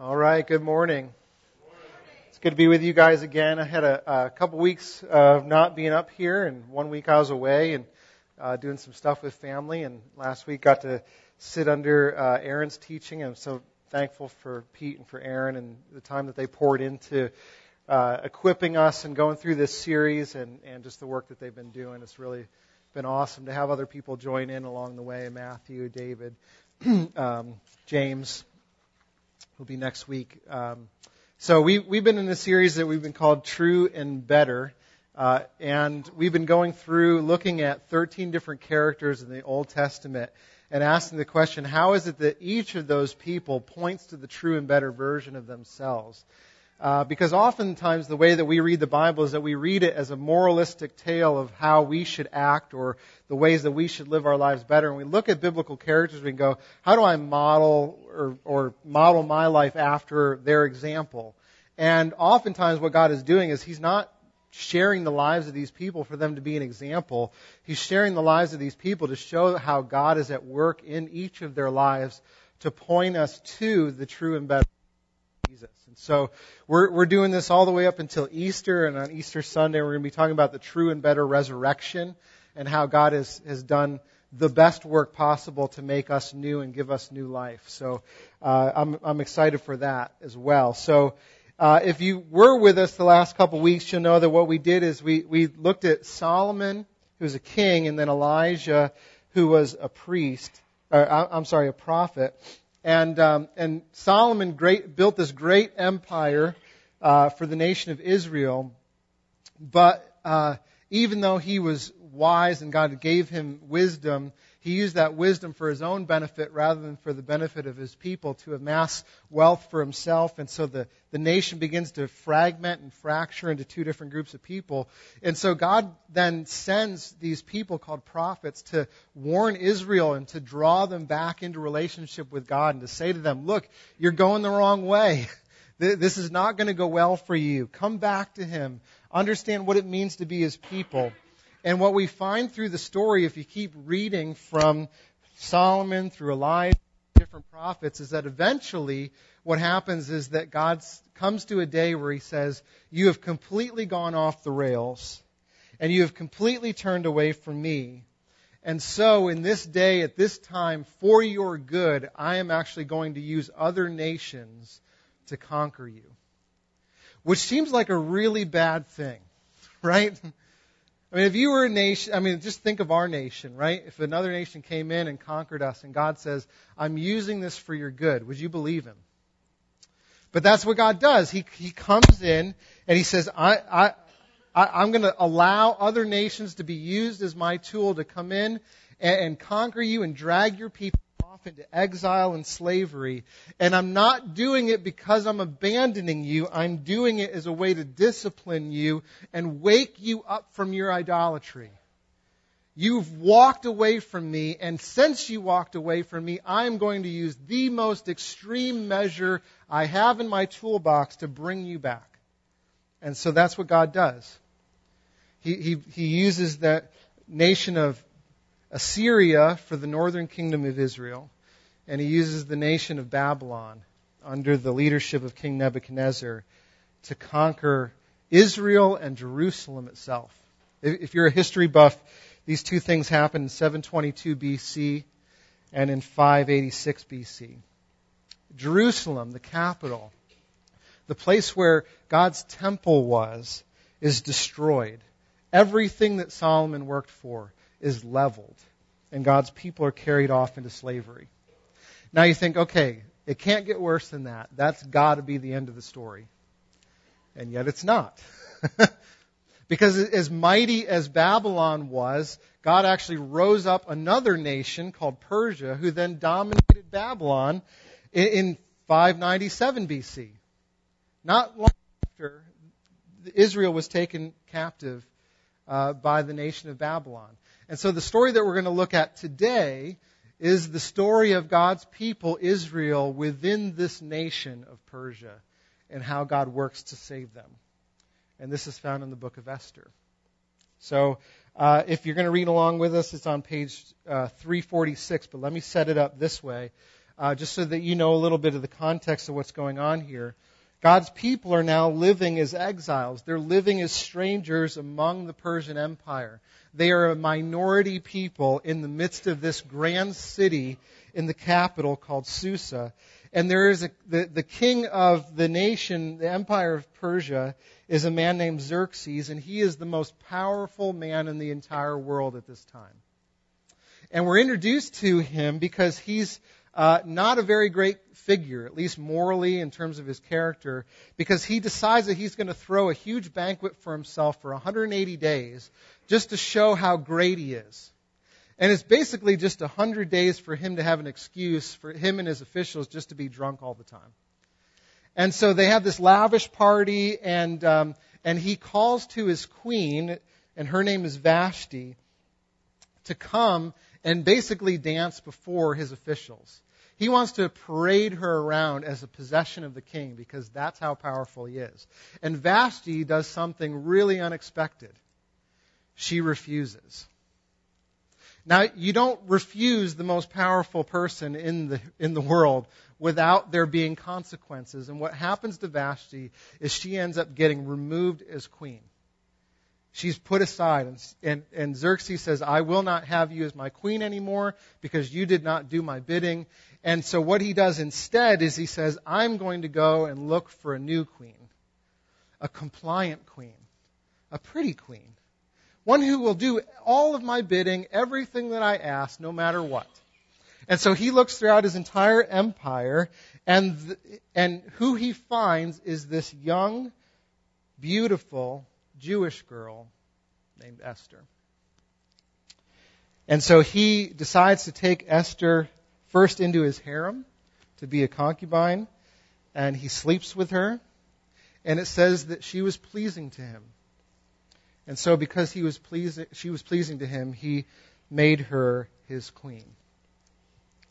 All right, good morning. It's good to be with you guys again. I had a, a couple weeks of not being up here, and one week I was away and uh, doing some stuff with family. And last week got to sit under uh, Aaron's teaching. I'm so thankful for Pete and for Aaron and the time that they poured into uh, equipping us and going through this series and, and just the work that they've been doing. It's really been awesome to have other people join in along the way Matthew, David, um, James, will be next week. Um, so we, we've been in a series that we've been called True and Better. Uh, and we've been going through looking at 13 different characters in the Old Testament and asking the question, how is it that each of those people points to the true and better version of themselves? Uh, because oftentimes the way that we read the Bible is that we read it as a moralistic tale of how we should act or the ways that we should live our lives better. And we look at biblical characters, we go, how do I model or, or model my life after their example? And oftentimes what God is doing is He's not sharing the lives of these people for them to be an example. He's sharing the lives of these people to show how God is at work in each of their lives to point us to the true and better Jesus. And so we're, we're doing this all the way up until Easter, and on Easter Sunday we're going to be talking about the true and better resurrection and how God has, has done the best work possible to make us new and give us new life. So uh, I'm, I'm excited for that as well. So uh, if you were with us the last couple of weeks, you'll know that what we did is we, we looked at Solomon, who was a king, and then Elijah, who was a priest, or I'm sorry, a prophet. And, um, and Solomon great, built this great empire uh, for the nation of Israel. But uh, even though he was wise and God gave him wisdom, he used that wisdom for his own benefit rather than for the benefit of his people to amass wealth for himself. And so the, the nation begins to fragment and fracture into two different groups of people. And so God then sends these people called prophets to warn Israel and to draw them back into relationship with God and to say to them, look, you're going the wrong way. This is not going to go well for you. Come back to Him. Understand what it means to be His people. And what we find through the story, if you keep reading from Solomon through Elijah, different prophets, is that eventually what happens is that God comes to a day where He says, You have completely gone off the rails, and you have completely turned away from me. And so, in this day, at this time, for your good, I am actually going to use other nations to conquer you. Which seems like a really bad thing, right? I mean, if you were a nation, I mean, just think of our nation, right? If another nation came in and conquered us and God says, I'm using this for your good, would you believe him? But that's what God does. He, he comes in and he says, I, I, I, am going to allow other nations to be used as my tool to come in and, and conquer you and drag your people into exile and slavery. And I'm not doing it because I'm abandoning you. I'm doing it as a way to discipline you and wake you up from your idolatry. You've walked away from me, and since you walked away from me, I'm going to use the most extreme measure I have in my toolbox to bring you back. And so that's what God does. He, he, he uses that nation of Assyria for the northern kingdom of Israel, and he uses the nation of Babylon under the leadership of King Nebuchadnezzar to conquer Israel and Jerusalem itself. If you're a history buff, these two things happened in 722 BC and in 586 BC. Jerusalem, the capital, the place where God's temple was, is destroyed. Everything that Solomon worked for is leveled, and God's people are carried off into slavery. Now you think, okay, it can't get worse than that. That's got to be the end of the story. And yet it's not. because as mighty as Babylon was, God actually rose up another nation called Persia who then dominated Babylon in 597 BC. Not long after Israel was taken captive uh, by the nation of Babylon. And so the story that we're going to look at today is the story of God's people, Israel, within this nation of Persia and how God works to save them. And this is found in the book of Esther. So, uh, if you're going to read along with us, it's on page uh, 346, but let me set it up this way. uh, just so that you know a little bit of the context of what's going on here. God's people are now living as exiles. They're living as strangers among the Persian Empire. They are a minority people in the midst of this grand city in the capital called Susa. And there is a, the, the king of the nation, the empire of Persia, is a man named Xerxes, and he is the most powerful man in the entire world at this time. And we're introduced to him because he's uh, not a very great figure, at least morally in terms of his character, because he decides that he's going to throw a huge banquet for himself for 180 days just to show how great he is. And it's basically just 100 days for him to have an excuse for him and his officials just to be drunk all the time. And so they have this lavish party, and, um, and he calls to his queen, and her name is Vashti, to come and basically dance before his officials. He wants to parade her around as a possession of the king because that's how powerful he is. And Vashti does something really unexpected. She refuses. Now, you don't refuse the most powerful person in the, in the world without there being consequences. And what happens to Vashti is she ends up getting removed as queen. She's put aside, and, and, and Xerxes says, I will not have you as my queen anymore because you did not do my bidding. And so what he does instead is he says, I'm going to go and look for a new queen, a compliant queen, a pretty queen, one who will do all of my bidding, everything that I ask, no matter what. And so he looks throughout his entire empire, and, th- and who he finds is this young, beautiful, Jewish girl named Esther. And so he decides to take Esther first into his harem to be a concubine, and he sleeps with her. And it says that she was pleasing to him. And so because he was pleasing, she was pleasing to him, he made her his queen.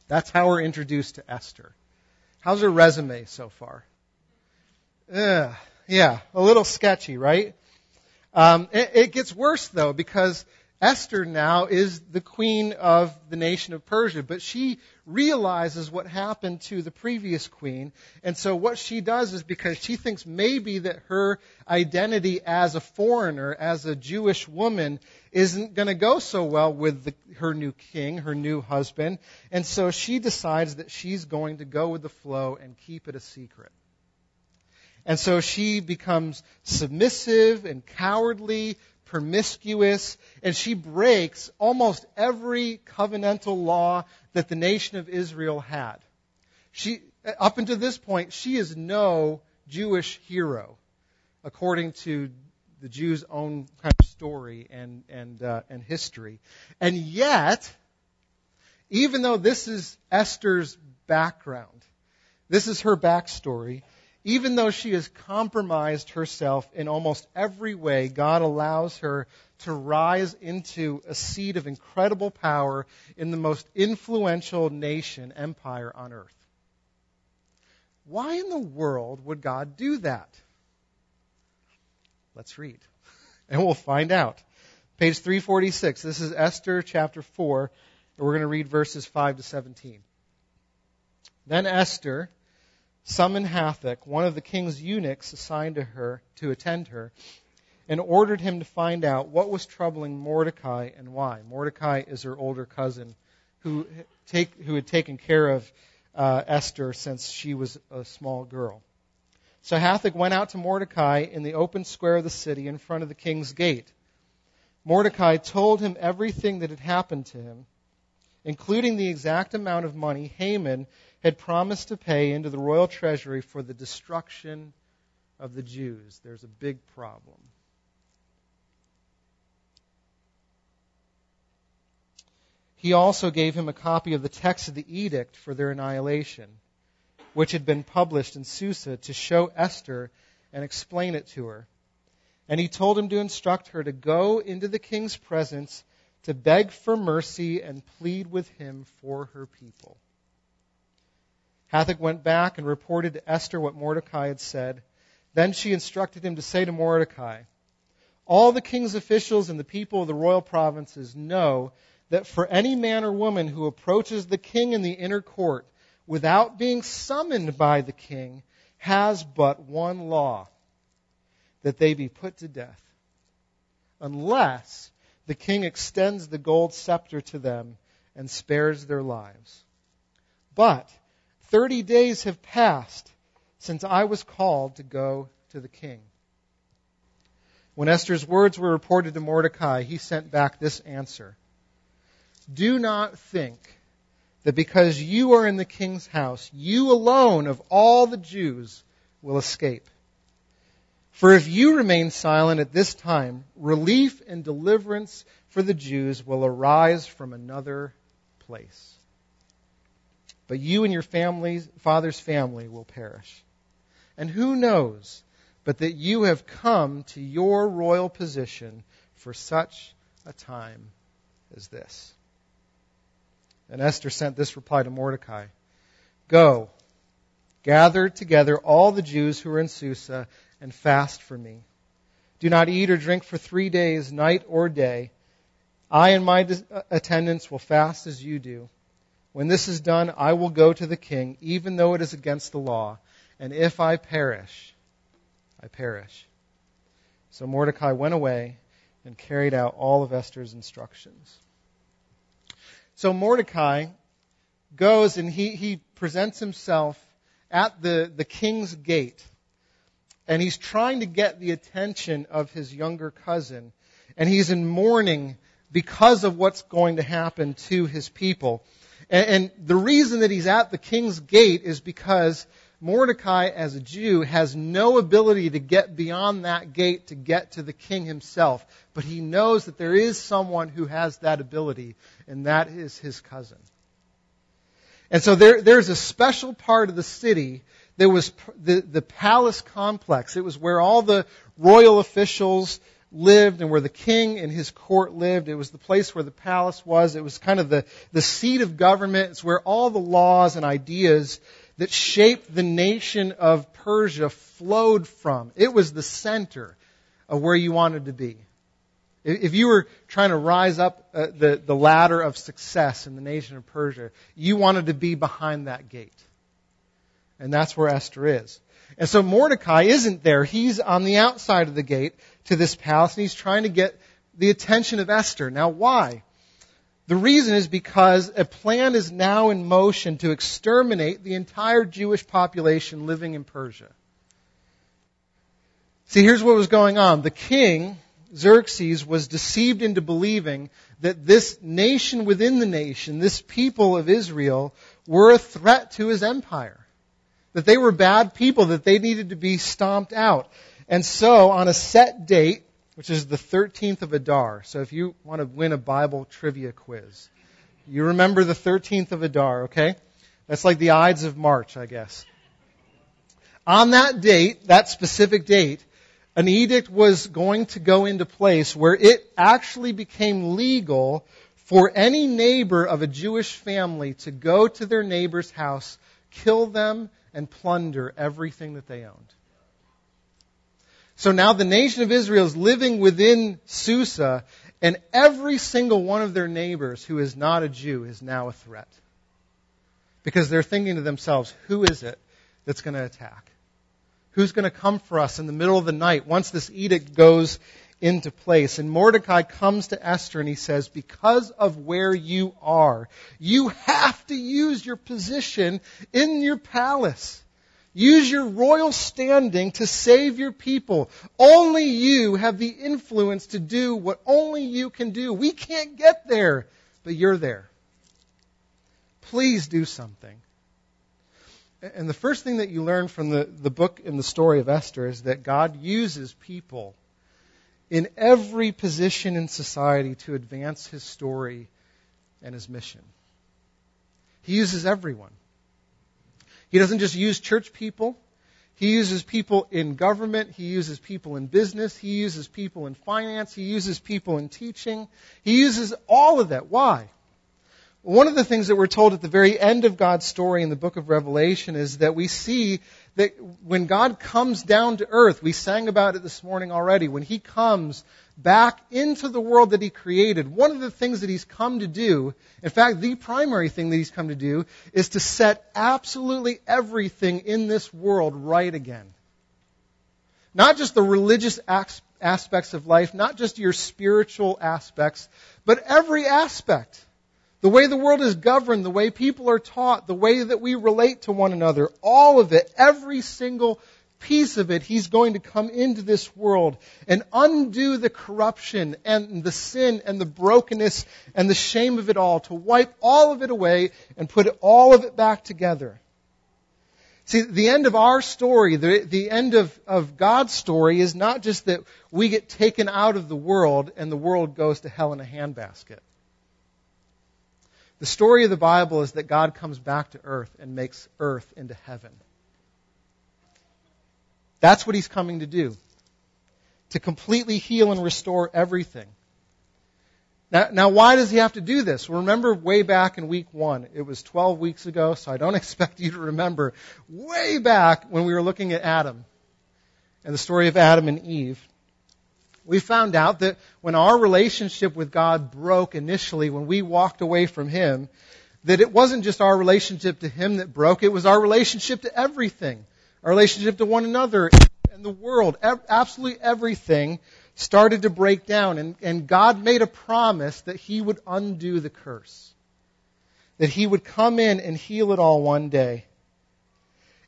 That's how we're introduced to Esther. How's her resume so far? Yeah, a little sketchy, right? Um, it, it gets worse though because Esther now is the queen of the nation of Persia, but she realizes what happened to the previous queen. And so what she does is because she thinks maybe that her identity as a foreigner, as a Jewish woman, isn't going to go so well with the, her new king, her new husband. And so she decides that she's going to go with the flow and keep it a secret. And so she becomes submissive and cowardly, promiscuous, and she breaks almost every covenantal law that the nation of Israel had. She, up until this point, she is no Jewish hero, according to the Jews' own kind of story and and uh, and history. And yet, even though this is Esther's background, this is her backstory, even though she has compromised herself in almost every way, God allows her to rise into a seat of incredible power in the most influential nation, empire on earth. Why in the world would God do that? Let's read, and we'll find out. Page 346. This is Esther chapter 4, and we're going to read verses 5 to 17. Then Esther summoned Hathach, one of the king's eunuchs assigned to her to attend her, and ordered him to find out what was troubling Mordecai and why. Mordecai is her older cousin who, take, who had taken care of uh, Esther since she was a small girl. So Hathach went out to Mordecai in the open square of the city in front of the king's gate. Mordecai told him everything that had happened to him, including the exact amount of money Haman had promised to pay into the royal treasury for the destruction of the Jews. There's a big problem. He also gave him a copy of the text of the edict for their annihilation, which had been published in Susa to show Esther and explain it to her. And he told him to instruct her to go into the king's presence to beg for mercy and plead with him for her people. Hathach went back and reported to Esther what Mordecai had said. Then she instructed him to say to Mordecai, All the king's officials and the people of the royal provinces know that for any man or woman who approaches the king in the inner court without being summoned by the king, has but one law that they be put to death, unless the king extends the gold scepter to them and spares their lives. But 30 days have passed since I was called to go to the king. When Esther's words were reported to Mordecai, he sent back this answer Do not think that because you are in the king's house, you alone of all the Jews will escape. For if you remain silent at this time, relief and deliverance for the Jews will arise from another place. But you and your family's, father's family will perish. And who knows but that you have come to your royal position for such a time as this? And Esther sent this reply to Mordecai Go, gather together all the Jews who are in Susa and fast for me. Do not eat or drink for three days, night or day. I and my attendants will fast as you do. When this is done, I will go to the king, even though it is against the law. And if I perish, I perish. So Mordecai went away and carried out all of Esther's instructions. So Mordecai goes and he, he presents himself at the, the king's gate. And he's trying to get the attention of his younger cousin. And he's in mourning because of what's going to happen to his people. And, and the reason that he's at the king's gate is because Mordecai, as a Jew, has no ability to get beyond that gate to get to the king himself. But he knows that there is someone who has that ability, and that is his cousin. And so there, there's a special part of the city that was the, the palace complex. It was where all the royal officials, lived and where the king and his court lived. It was the place where the palace was. It was kind of the, the seat of government. It's where all the laws and ideas that shaped the nation of Persia flowed from. It was the center of where you wanted to be. If you were trying to rise up uh, the, the ladder of success in the nation of Persia, you wanted to be behind that gate. And that's where Esther is. And so Mordecai isn't there. He's on the outside of the gate to this palace and he's trying to get the attention of Esther. Now why? The reason is because a plan is now in motion to exterminate the entire Jewish population living in Persia. See, here's what was going on. The king, Xerxes, was deceived into believing that this nation within the nation, this people of Israel, were a threat to his empire that they were bad people, that they needed to be stomped out. And so, on a set date, which is the 13th of Adar, so if you want to win a Bible trivia quiz, you remember the 13th of Adar, okay? That's like the Ides of March, I guess. On that date, that specific date, an edict was going to go into place where it actually became legal for any neighbor of a Jewish family to go to their neighbor's house, kill them, and plunder everything that they owned. So now the nation of Israel is living within Susa, and every single one of their neighbors who is not a Jew is now a threat. Because they're thinking to themselves, who is it that's going to attack? Who's going to come for us in the middle of the night once this edict goes into place. And Mordecai comes to Esther and he says, because of where you are, you have to use your position in your palace. Use your royal standing to save your people. Only you have the influence to do what only you can do. We can't get there, but you're there. Please do something. And the first thing that you learn from the, the book and the story of Esther is that God uses people in every position in society to advance his story and his mission. He uses everyone. He doesn't just use church people. He uses people in government. He uses people in business. He uses people in finance. He uses people in teaching. He uses all of that. Why? one of the things that we're told at the very end of God's story in the book of Revelation is that we see that when God comes down to earth, we sang about it this morning already, when He comes back into the world that He created, one of the things that He's come to do, in fact, the primary thing that He's come to do, is to set absolutely everything in this world right again. Not just the religious aspects of life, not just your spiritual aspects, but every aspect. The way the world is governed, the way people are taught, the way that we relate to one another, all of it, every single piece of it, He's going to come into this world and undo the corruption and the sin and the brokenness and the shame of it all, to wipe all of it away and put all of it back together. See, the end of our story, the, the end of, of God's story is not just that we get taken out of the world and the world goes to hell in a handbasket. The story of the Bible is that God comes back to earth and makes earth into heaven. That's what he's coming to do. To completely heal and restore everything. Now, now, why does he have to do this? Remember way back in week one. It was 12 weeks ago, so I don't expect you to remember way back when we were looking at Adam and the story of Adam and Eve we found out that when our relationship with God broke initially, when we walked away from Him, that it wasn't just our relationship to Him that broke, it was our relationship to everything. Our relationship to one another and the world. Absolutely everything started to break down. And, and God made a promise that He would undo the curse. That He would come in and heal it all one day.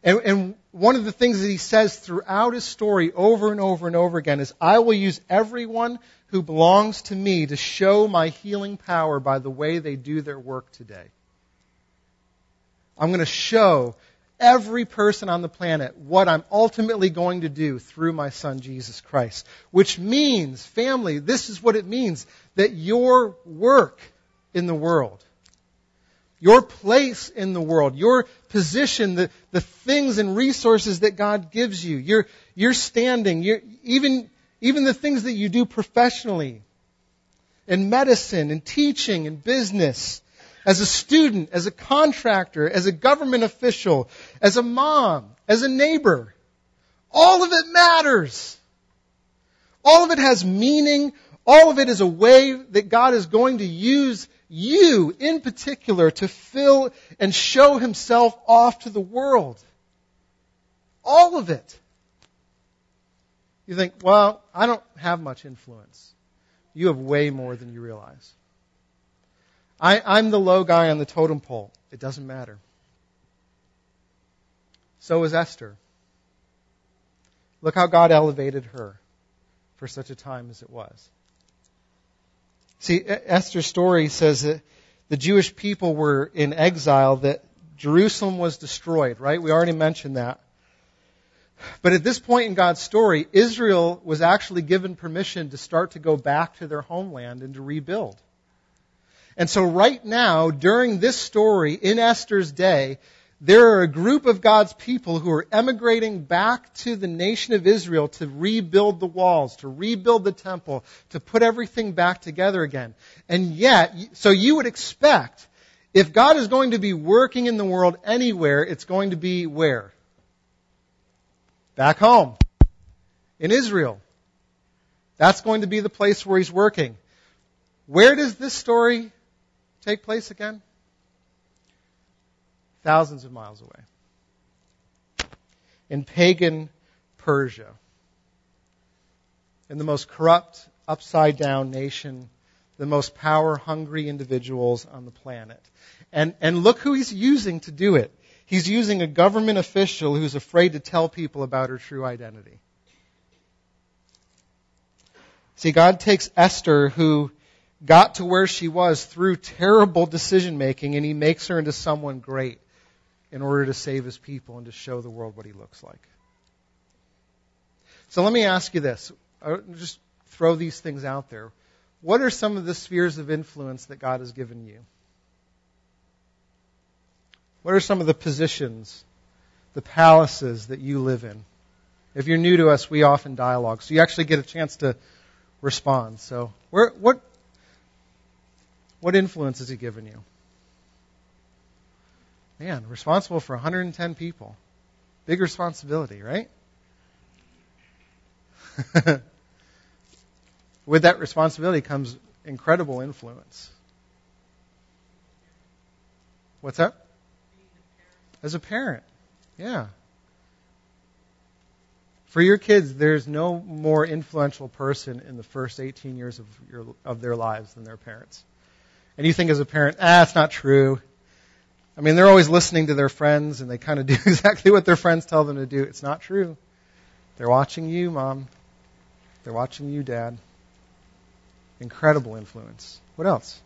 And, and, one of the things that he says throughout his story over and over and over again is, I will use everyone who belongs to me to show my healing power by the way they do their work today. I'm going to show every person on the planet what I'm ultimately going to do through my son Jesus Christ. Which means, family, this is what it means, that your work in the world your place in the world, your position, the, the things and resources that God gives you, your, your standing, your, even, even the things that you do professionally, in medicine, in teaching, in business, as a student, as a contractor, as a government official, as a mom, as a neighbor. All of it matters. All of it has meaning. All of it is a way that God is going to use you in particular to fill and show himself off to the world. All of it. You think, well, I don't have much influence. You have way more than you realize. I, I'm the low guy on the totem pole. It doesn't matter. So is Esther. Look how God elevated her for such a time as it was. See, Esther's story says that the Jewish people were in exile, that Jerusalem was destroyed, right? We already mentioned that. But at this point in God's story, Israel was actually given permission to start to go back to their homeland and to rebuild. And so right now, during this story, in Esther's day, there are a group of God's people who are emigrating back to the nation of Israel to rebuild the walls, to rebuild the temple, to put everything back together again. And yet, so you would expect, if God is going to be working in the world anywhere, it's going to be where? Back home. In Israel. That's going to be the place where He's working. Where does this story take place again? thousands of miles away. In pagan Persia, in the most corrupt, upside down nation, the most power hungry individuals on the planet. And, and look who he's using to do it. He's using a government official who's afraid to tell people about her true identity. See, God takes Esther, who got to where she was through terrible decision making, and he makes her into someone great in order to save his people and to show the world what he looks like. So let me ask you this. I'll just throw these things out there. What are some of the spheres of influence that God has given you? What are some of the positions, the palaces that you live in? If you're new to us, we often dialogue, so you actually get a chance to respond. So, where, what what influence has He given you? Man, responsible for 110 people. Big responsibility, right? With that responsibility comes incredible influence. What's that? As a parent. Yeah. For your kids, there's no more influential person in the first 18 years of, your, of their lives than their parents. And you think as a parent, ah, it's not true. I mean, they're always listening to their friends and they kind of do exactly what their friends tell them to do. It's not true. They're watching you, mom. They're watching you, dad. Incredible influence. What else?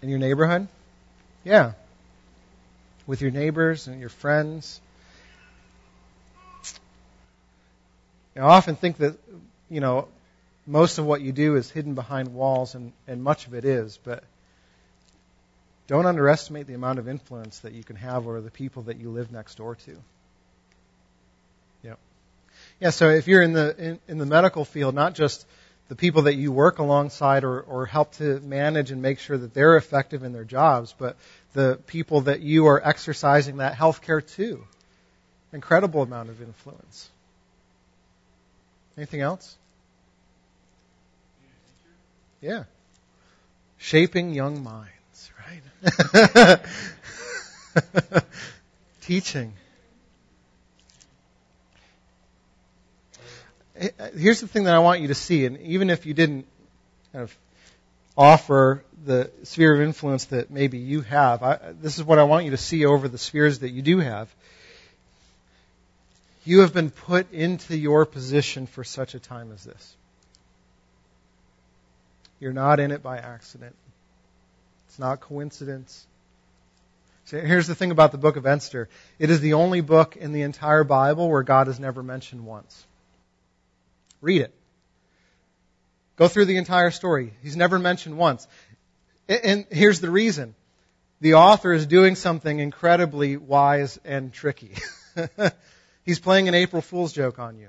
In your neighborhood? Yeah. With your neighbors and your friends. I often think that, you know, most of what you do is hidden behind walls, and, and much of it is, but don't underestimate the amount of influence that you can have over the people that you live next door to. Yep. Yeah, so if you're in the in, in the medical field, not just the people that you work alongside or, or help to manage and make sure that they're effective in their jobs, but the people that you are exercising that health care to. Incredible amount of influence. Anything else? Yeah. Shaping young minds, right? Teaching. Uh, here's the thing that I want you to see, and even if you didn't kind of offer the sphere of influence that maybe you have, I, this is what I want you to see over the spheres that you do have. You have been put into your position for such a time as this. You're not in it by accident. It's not coincidence. So here's the thing about the book of Esther. It is the only book in the entire Bible where God is never mentioned once. Read it. Go through the entire story. He's never mentioned once. And here's the reason. The author is doing something incredibly wise and tricky. He's playing an April Fool's joke on you.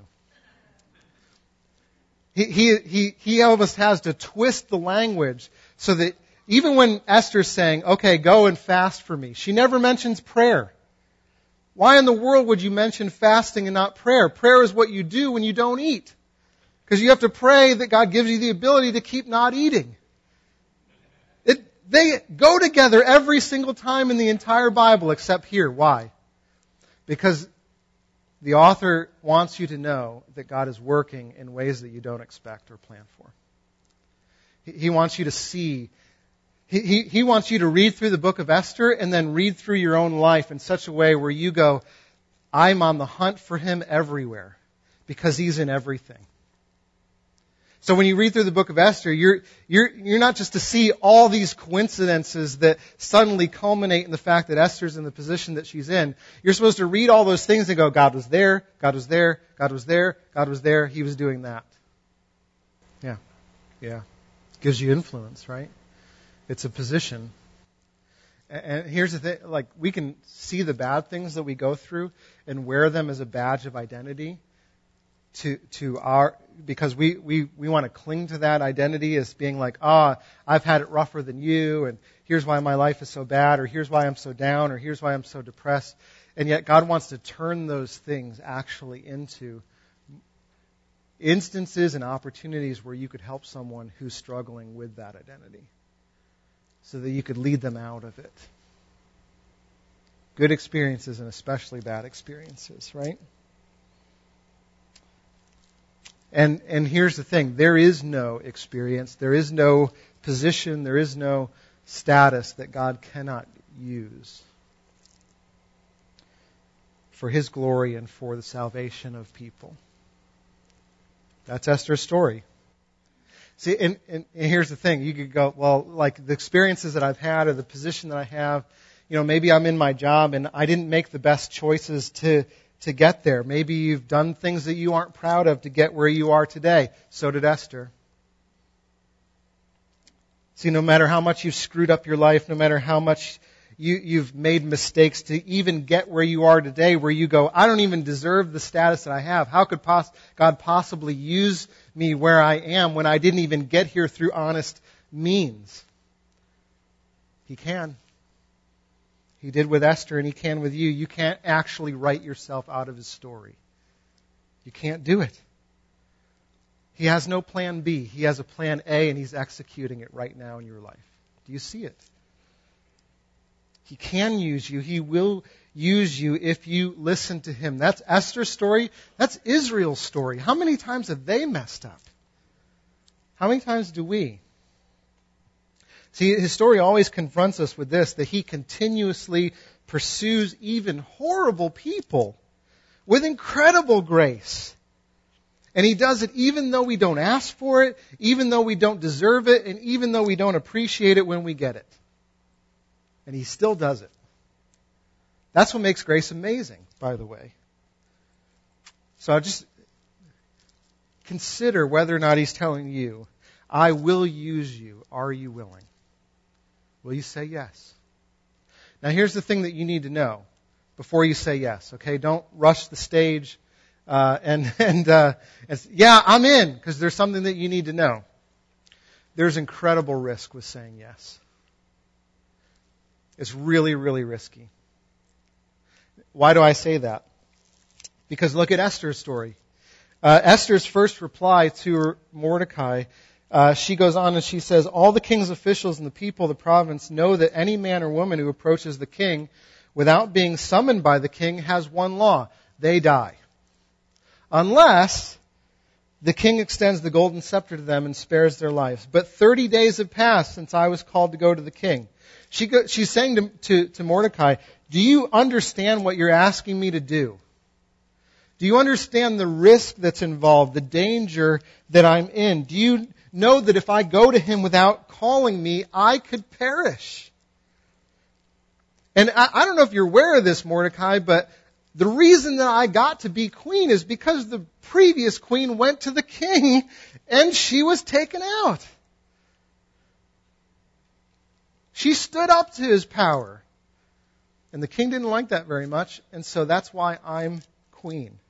He, he, he, he almost has to twist the language so that even when Esther's saying, okay, go and fast for me, she never mentions prayer. Why in the world would you mention fasting and not prayer? Prayer is what you do when you don't eat. Because you have to pray that God gives you the ability to keep not eating. It, they go together every single time in the entire Bible except here. Why? Because the author wants you to know that God is working in ways that you don't expect or plan for. He, wants you to see. He, he, he wants you to read through the book of Esther and then read through your own life in such a way where you go, I'm on the hunt for him everywhere because he's in everything. So when you read through the book of Esther, you're, you're, you're not just to see all these coincidences that suddenly culminate in the fact that Esther's in the position that she's in. You're supposed to read all those things and go, God was there, God was there, God was there, God was there, He was doing that. Yeah. Yeah. Gives you influence, right? It's a position. And here's the thing, like, we can see the bad things that we go through and wear them as a badge of identity to, to our, because we, we, we want to cling to that identity as being like, ah, I've had it rougher than you, and here's why my life is so bad, or here's why I'm so down, or here's why I'm so depressed. And yet God wants to turn those things actually into instances and opportunities where you could help someone who's struggling with that identity so that you could lead them out of it. Good experiences and especially bad experiences, right? And, and here's the thing there is no experience, there is no position, there is no status that God cannot use for his glory and for the salvation of people. That's Esther's story. See, and, and, and, here's the thing. You could go, well, like the experiences that I've had or the position that I have, you know, maybe I'm in my job and I didn't make the best choices to, to get there. Maybe you've done things that you aren't proud of to get where you are today. So did Esther. See, no matter how much you've screwed up your life, no matter how much you, you've made mistakes to even get where you are today, where you go, I don't even deserve the status that I have. How could pos- God possibly use me where I am when I didn't even get here through honest means? He can. He did with Esther and he can with you. You can't actually write yourself out of his story. You can't do it. He has no plan B. He has a plan A and he's executing it right now in your life. Do you see it? He can use you. He will use you if you listen to him. That's Esther's story. That's Israel's story. How many times have they messed up? How many times do we? See, his story always confronts us with this that he continuously pursues even horrible people with incredible grace. And he does it even though we don't ask for it, even though we don't deserve it, and even though we don't appreciate it when we get it. And he still does it. That's what makes grace amazing, by the way. So just consider whether or not he's telling you, I will use you. Are you willing? Will you say yes? Now, here's the thing that you need to know before you say yes, okay? Don't rush the stage uh, and, and, uh, and, yeah, I'm in, because there's something that you need to know. There's incredible risk with saying yes. It's really, really risky. Why do I say that? Because look at Esther's story. Uh, Esther's first reply to Mordecai uh, she goes on and she says, All the king's officials and the people of the province know that any man or woman who approaches the king without being summoned by the king has one law they die. Unless the king extends the golden scepter to them and spares their lives. But 30 days have passed since I was called to go to the king. She go, she's saying to, to, to Mordecai, Do you understand what you're asking me to do? Do you understand the risk that's involved, the danger that I'm in? Do you know that if I go to him without calling me, I could perish. And I, I don't know if you're aware of this, Mordecai, but the reason that I got to be queen is because the previous queen went to the king and she was taken out. She stood up to his power. And the king didn't like that very much, and so that's why I'm queen.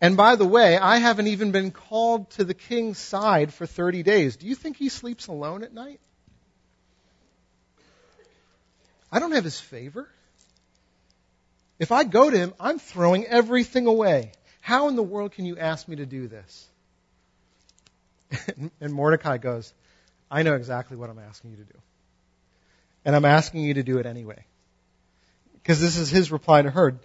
And by the way, I haven't even been called to the king's side for 30 days. Do you think he sleeps alone at night? I don't have his favor. If I go to him, I'm throwing everything away. How in the world can you ask me to do this? and Mordecai goes, I know exactly what I'm asking you to do. And I'm asking you to do it anyway. Because this is his reply to her.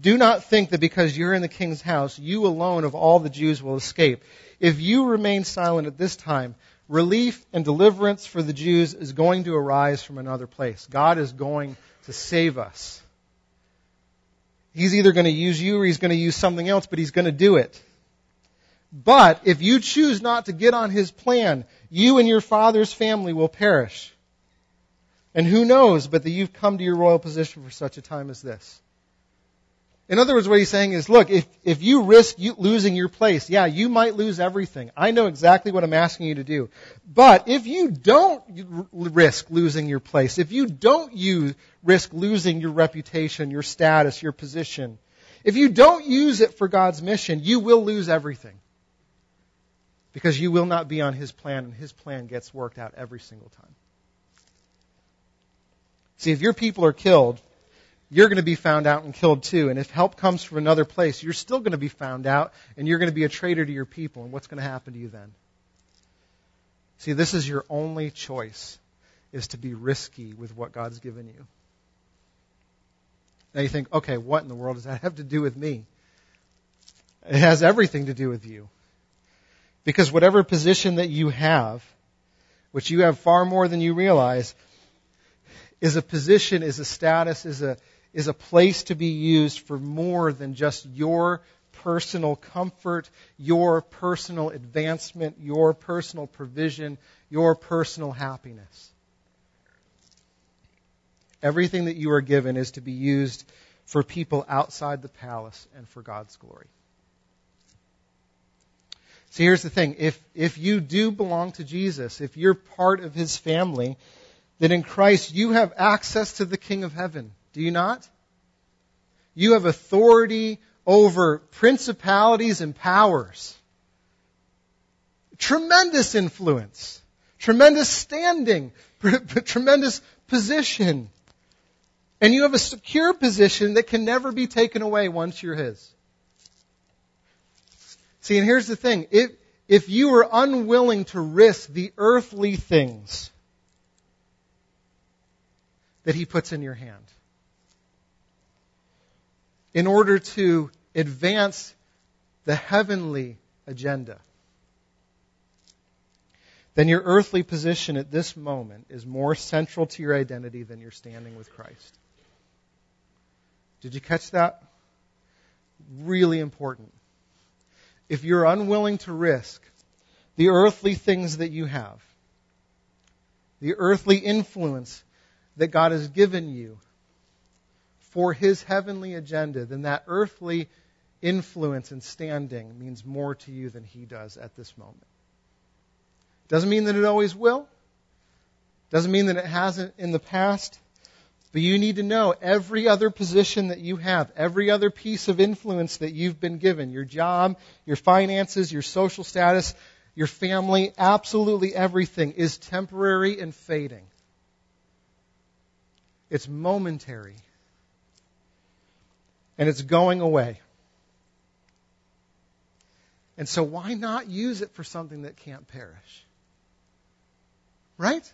Do not think that because you're in the king's house, you alone of all the Jews will escape. If you remain silent at this time, relief and deliverance for the Jews is going to arise from another place. God is going to save us. He's either going to use you or he's going to use something else, but he's going to do it. But if you choose not to get on his plan, you and your father's family will perish. And who knows but that you've come to your royal position for such a time as this. In other words, what he's saying is, look, if, if you risk you losing your place, yeah, you might lose everything. I know exactly what I'm asking you to do. But if you don't risk losing your place, if you don't use, risk losing your reputation, your status, your position, if you don't use it for God's mission, you will lose everything. Because you will not be on His plan, and His plan gets worked out every single time. See, if your people are killed, you're going to be found out and killed too. And if help comes from another place, you're still going to be found out and you're going to be a traitor to your people. And what's going to happen to you then? See, this is your only choice is to be risky with what God's given you. Now you think, okay, what in the world does that have to do with me? It has everything to do with you. Because whatever position that you have, which you have far more than you realize, is a position, is a status, is a, is a place to be used for more than just your personal comfort, your personal advancement, your personal provision, your personal happiness. Everything that you are given is to be used for people outside the palace and for God's glory. See, here's the thing. If, if you do belong to Jesus, if you're part of his family, then in Christ you have access to the King of Heaven. Do you not? You have authority over principalities and powers. Tremendous influence. Tremendous standing. tremendous position. And you have a secure position that can never be taken away once you're His. See, and here's the thing. If, if you are unwilling to risk the earthly things that He puts in your hand in order to advance the heavenly agenda, then your earthly position at this moment is more central to your identity than your standing with Christ. Did you catch that? Really important. If you're unwilling to risk the earthly things that you have, the earthly influence that God has given you for His heavenly agenda, then that earthly influence and standing means more to you than He does at this moment. Doesn't mean that it always will. Doesn't mean that it hasn't in the past. But you need to know every other position that you have, every other piece of influence that you've been given, your job, your finances, your social status, your family, absolutely everything is temporary and fading. It's momentary. And it's going away. And so why not use it for something that can't perish? Right?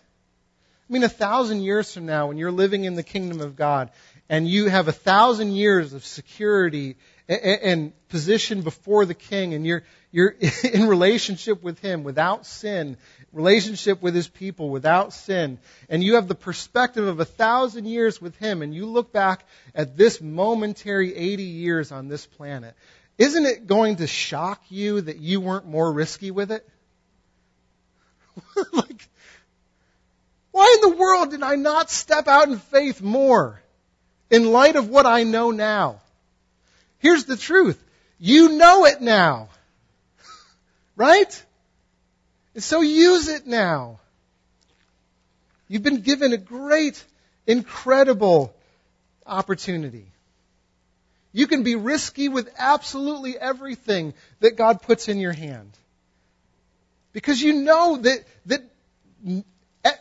I mean, a thousand years from now, when you're living in the kingdom of God and you have a thousand years of security and, position before the king and you're, you're in relationship with him without sin, relationship with his people without sin, and you have the perspective of a thousand years with him and you look back at this momentary 80 years on this planet, isn't it going to shock you that you weren't more risky with it? like, why in the world did I not step out in faith more in light of what I know now? Here's the truth. You know it now. right? And so use it now. You've been given a great, incredible opportunity. You can be risky with absolutely everything that God puts in your hand. Because you know that, that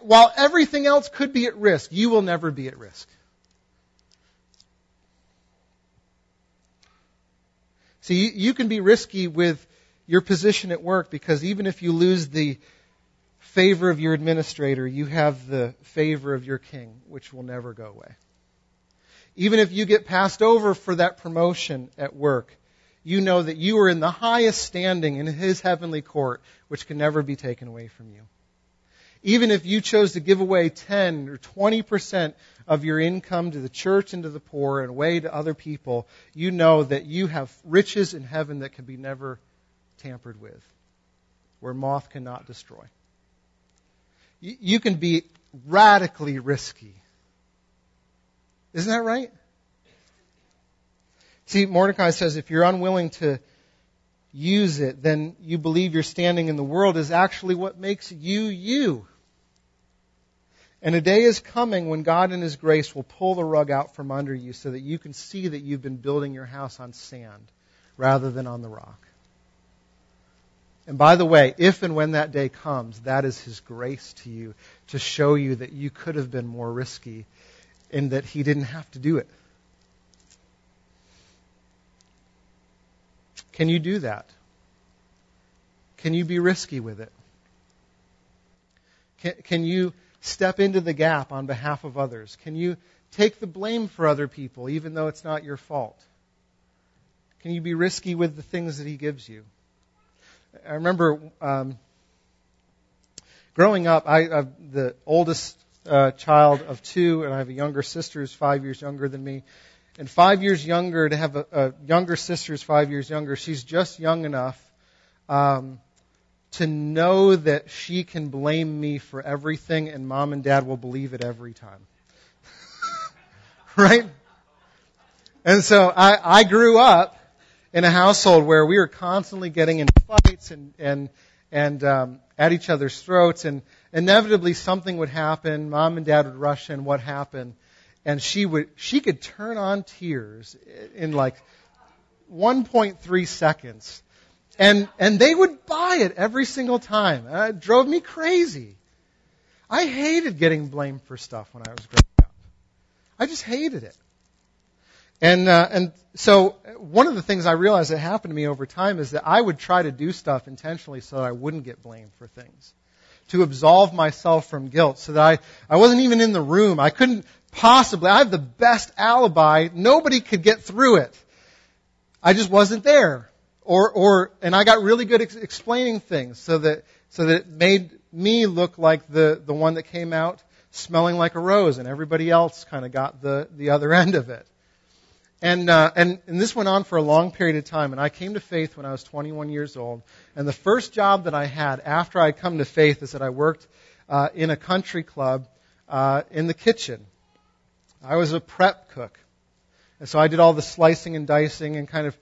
while everything else could be at risk, you will never be at risk. See, you can be risky with your position at work because even if you lose the favor of your administrator, you have the favor of your king, which will never go away. Even if you get passed over for that promotion at work, you know that you are in the highest standing in his heavenly court, which can never be taken away from you even if you chose to give away 10 or 20% of your income to the church and to the poor and away to other people, you know that you have riches in heaven that can be never tampered with, where moth cannot destroy. You can be radically risky. Isn't that right? See, Mordecai says if you're unwilling to use it, then you believe your standing in the world is actually what makes you you. And a day is coming when God in His grace will pull the rug out from under you so that you can see that you've been building your house on sand rather than on the rock. And by the way, if and when that day comes, that is His grace to you to show you that you could have been more risky and that He didn't have to do it. Can you do that? Can you be risky with it? Can, can you step into the gap on behalf of others? Can you take the blame for other people even though it's not your fault? Can you be risky with the things that He gives you? I remember um, growing up, I, I'm the oldest uh, child of two, and I have a younger sister who's five years younger than me. And five years younger, to have a, a younger sister who's five years younger, she's just young enough um, to know that she can blame me for everything and mom and dad will believe it every time. right? And so I, I grew up in a household where we were constantly getting in fights and, and, and um, at each other's throats and inevitably something would happen. Mom and dad would rush in. What happened? And she would, she could turn on tears in like 1.3 seconds and, and they would buy it every single time. Uh, it drove me crazy. I hated getting blamed for stuff when I was growing up. I just hated it. And uh, and so one of the things I realized that happened to me over time is that I would try to do stuff intentionally so that I wouldn't get blamed for things, to absolve myself from guilt, so that I I wasn't even in the room. I couldn't possibly. I have the best alibi. Nobody could get through it. I just wasn't there. Or or and I got really good at explaining things so that so that it made me look like the the one that came out smelling like a rose, and everybody else kind of got the the other end of it. And, uh, and, and this went on for a long period of time. And I came to faith when I was 21 years old. And the first job that I had after I come to faith is that I worked uh, in a country club uh, in the kitchen. I was a prep cook. And so I did all the slicing and dicing and kind of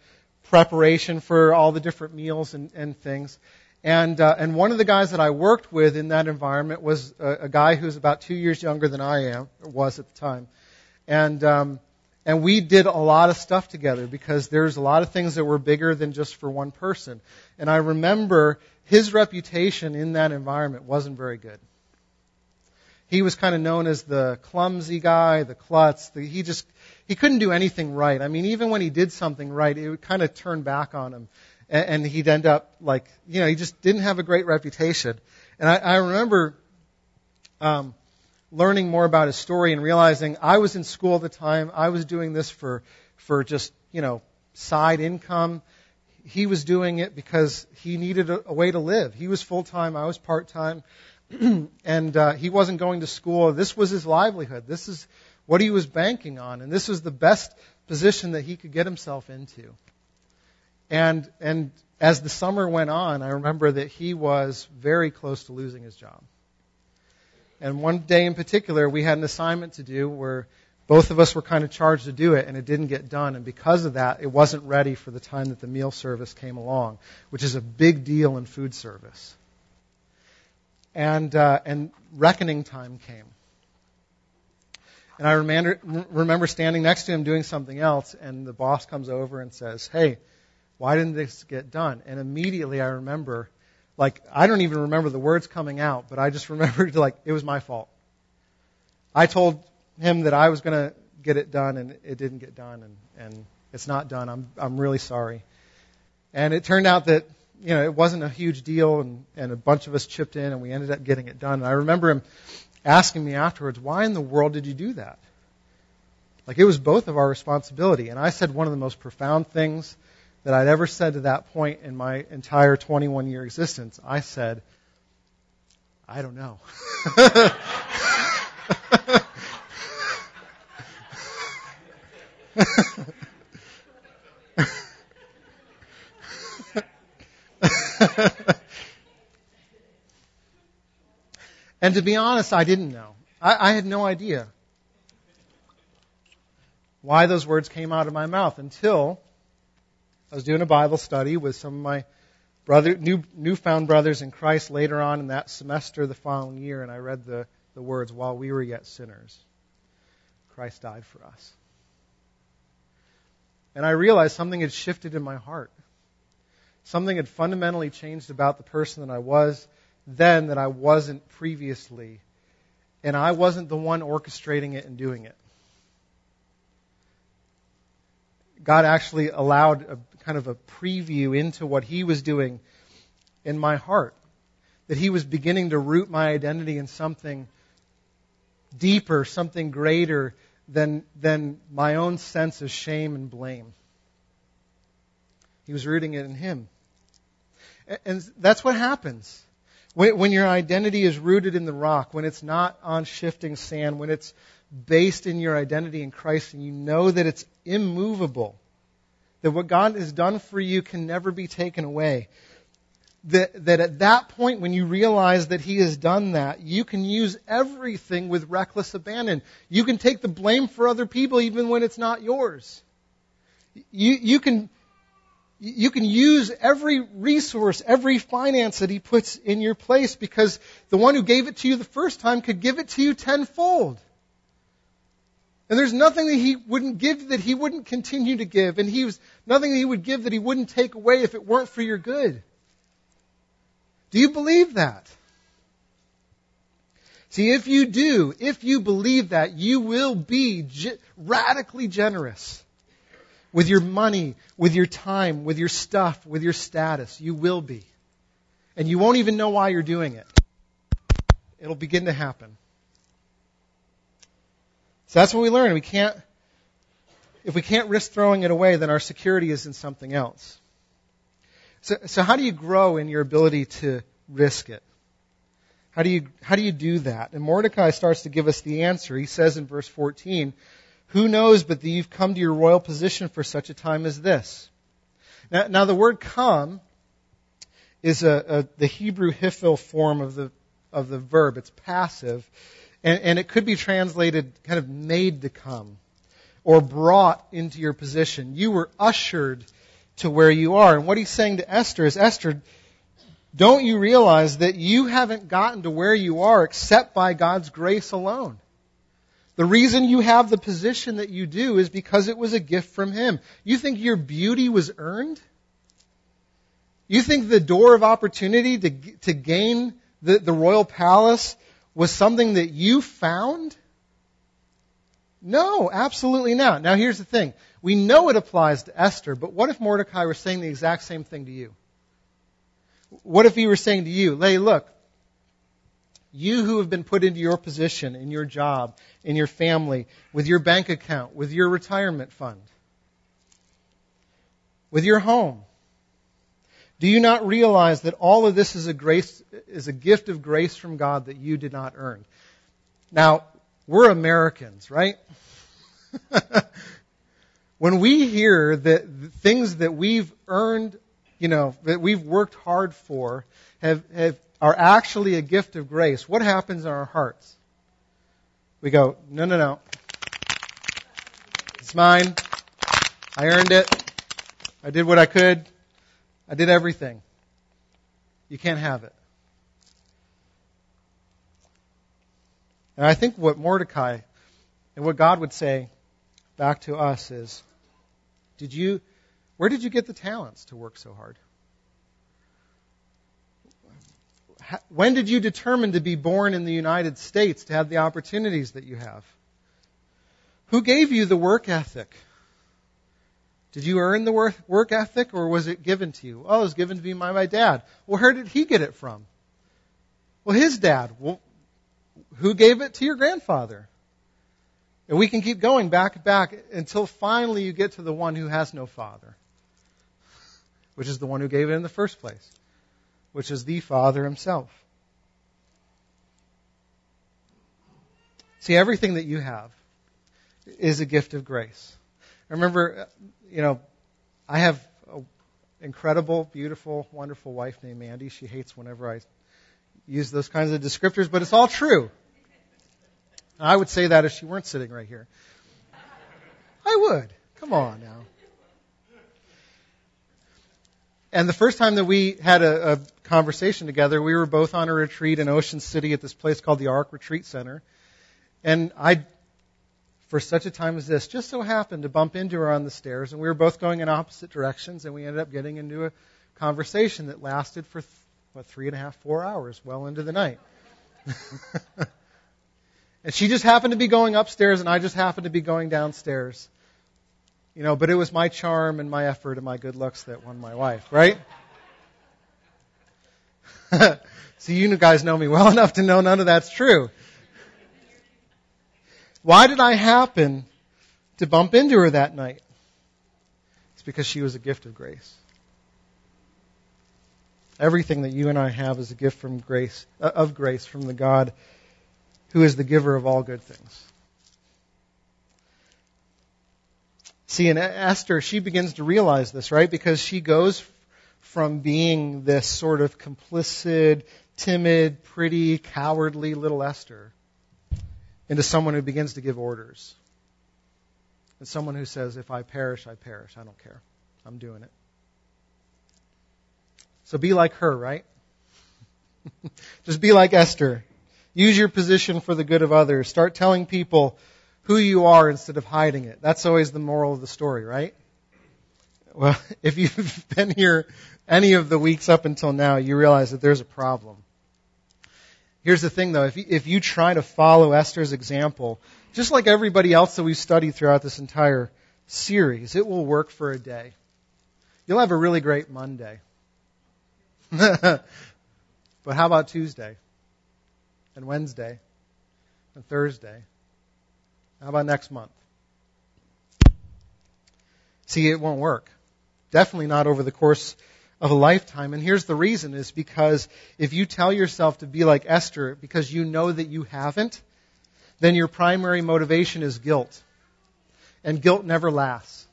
preparation for all the different meals and, and things. And, uh, and one of the guys that I worked with in that environment was a, a guy who was about two years younger than I am, was at the time. And, um, and we did a lot of stuff together because there's a lot of things that were bigger than just for one person. And I remember his reputation in that environment wasn't very good. He was kind of known as the clumsy guy, the klutz. The, he just he couldn't do anything right. I mean, even when he did something right, it would kind of turn back on him, and, and he'd end up like you know he just didn't have a great reputation. And I, I remember um, learning more about his story and realizing I was in school at the time. I was doing this for, for just, you know, side income. He was doing it because he needed a, a way to live. He was full time. I was part time. and uh, he wasn't going to school. This was his livelihood. This is what he was banking on. And this was the best position that he could get himself into. And, and as the summer went on, I remember that he was very close to losing his job. And one day in particular, we had an assignment to do where both of us were kind of charged to do it, and it didn't get done. And because of that, it wasn't ready for the time that the meal service came along, which is a big deal in food service. And, uh, and reckoning time came. And I remember, remember standing next to him doing something else, and the boss comes over and says, Hey, why didn't this get done? And immediately I remember like I don't even remember the words coming out, but I just remembered like it was my fault. I told him that I was going to get it done, and it didn't get done, and and it's not done. I'm I'm really sorry. And it turned out that you know it wasn't a huge deal, and and a bunch of us chipped in, and we ended up getting it done. And I remember him asking me afterwards, "Why in the world did you do that?" Like it was both of our responsibility. And I said one of the most profound things that I'd ever said to that point in my entire 21 year existence. I said, I don't know. and to be honest, I didn't know. I, I had no idea why those words came out of my mouth until I was doing a Bible study with some of my brother, new, newfound brothers in Christ later on in that semester the following year, and I read the, the words, While we were yet sinners, Christ died for us. And I realized something had shifted in my heart. Something had fundamentally changed about the person that I was then that I wasn't previously. And I wasn't the one orchestrating it and doing it. God actually allowed a kind of a preview into what He was doing in my heart. That He was beginning to root my identity in something deeper, something greater than, than my own sense of shame and blame. He was rooting it in Him. And that's what happens. When, your identity is rooted in the rock, when it's not on shifting sand, when it's based in your identity in Christ and you know that it's immovable, that what God has done for you can never be taken away. That, that at that point, when you realize that He has done that, you can use everything with reckless abandon. You can take the blame for other people even when it's not yours. You, you can, you can use every resource, every finance that He puts in your place because the one who gave it to you the first time could give it to you tenfold. There's nothing that he wouldn't give that he wouldn't continue to give. And he was nothing that he would give that he wouldn't take away if it weren't for your good. Do you believe that? See, if you do, if you believe that, you will be ge- radically generous with your money, with your time, with your stuff, with your status. You will be. And you won't even know why you're doing it. It'll begin to happen. So that's what we learn. We can't, if we can't risk throwing it away, then our security is in something else. So, so how do you grow in your ability to risk it? How do you, how do you do that? And Mordecai starts to give us the answer. He says in verse 14, who knows but that you've come to your royal position for such a time as this? Now, now the word come is a, a, the Hebrew hifil form of the, of the verb. It's passive. And, and it could be translated kind of made to come or brought into your position. You were ushered to where you are. And what he's saying to Esther is, Esther, don't you realize that you haven't gotten to where you are except by God's grace alone? The reason you have the position that you do is because it was a gift from Him. You think your beauty was earned? You think the door of opportunity to, to gain the, the royal palace was something that you found? No, absolutely not. Now here's the thing. We know it applies to Esther, but what if Mordecai were saying the exact same thing to you? What if he were saying to you, Lay, look, you who have been put into your position, in your job, in your family, with your bank account, with your retirement fund, with your home, do you not realize that all of this is a grace, is a gift of grace from God that you did not earn? Now, we're Americans, right? when we hear that things that we've earned, you know, that we've worked hard for, have, have, are actually a gift of grace, what happens in our hearts? We go, no, no, no. It's mine. I earned it. I did what I could. I did everything. You can't have it. And I think what Mordecai and what God would say back to us is, did you, where did you get the talents to work so hard? When did you determine to be born in the United States to have the opportunities that you have? Who gave you the work ethic? Did you earn the work, ethic or was it given to you? Oh, it was given to me by my dad. Well, where did he get it from? Well, his dad. Well, who gave it to your grandfather? And we can keep going back and back until finally you get to the one who has no father, which is the one who gave it in the first place, which is the Father himself. See, everything that you have is a gift of grace. I remember uh, you know, I have an incredible, beautiful, wonderful wife named Mandy. She hates whenever I use those kinds of descriptors, but it's all true. I would say that if she weren't sitting right here. I would. Come on now. And the first time that we had a, a, conversation together, we were both on a retreat in Ocean City at this place called the Ark Retreat Center. And I for such a time as this, just so happened to bump into her on the stairs, and we were both going in opposite directions, and we ended up getting into a conversation that lasted for, what, three and a half, four hours, well into the night. and she just happened to be going upstairs, and I just happened to be going downstairs. You know, but it was my charm and my effort and my good looks that won my wife, right? so you guys know me well enough to know none of that's true. Why did I happen to bump into her that night? It's because she was a gift of grace. Everything that you and I have is a gift from grace, uh, of grace from the God who is the giver of all good things. See, in Esther, she begins to realize this, right? Because she goes from being this sort of complicit, timid, pretty, cowardly little Esther into someone who begins to give orders. And someone who says, if I perish, I perish. I don't care. I'm doing it. So be like her, right? Just be like Esther. Use your position for the good of others. Start telling people who you are instead of hiding it. That's always the moral of the story, right? Well, if you've been here any of the weeks up until now, you realize that there's a problem. Here's the thing though, if you, if you try to follow Esther's example, just like everybody else that we've studied throughout this entire series, it will work for a day. You'll have a really great Monday. but how about Tuesday? And Wednesday? And Thursday? How about next month? See, it won't work. Definitely not over the course of a lifetime. And here's the reason is because if you tell yourself to be like Esther because you know that you haven't, then your primary motivation is guilt. And guilt never lasts.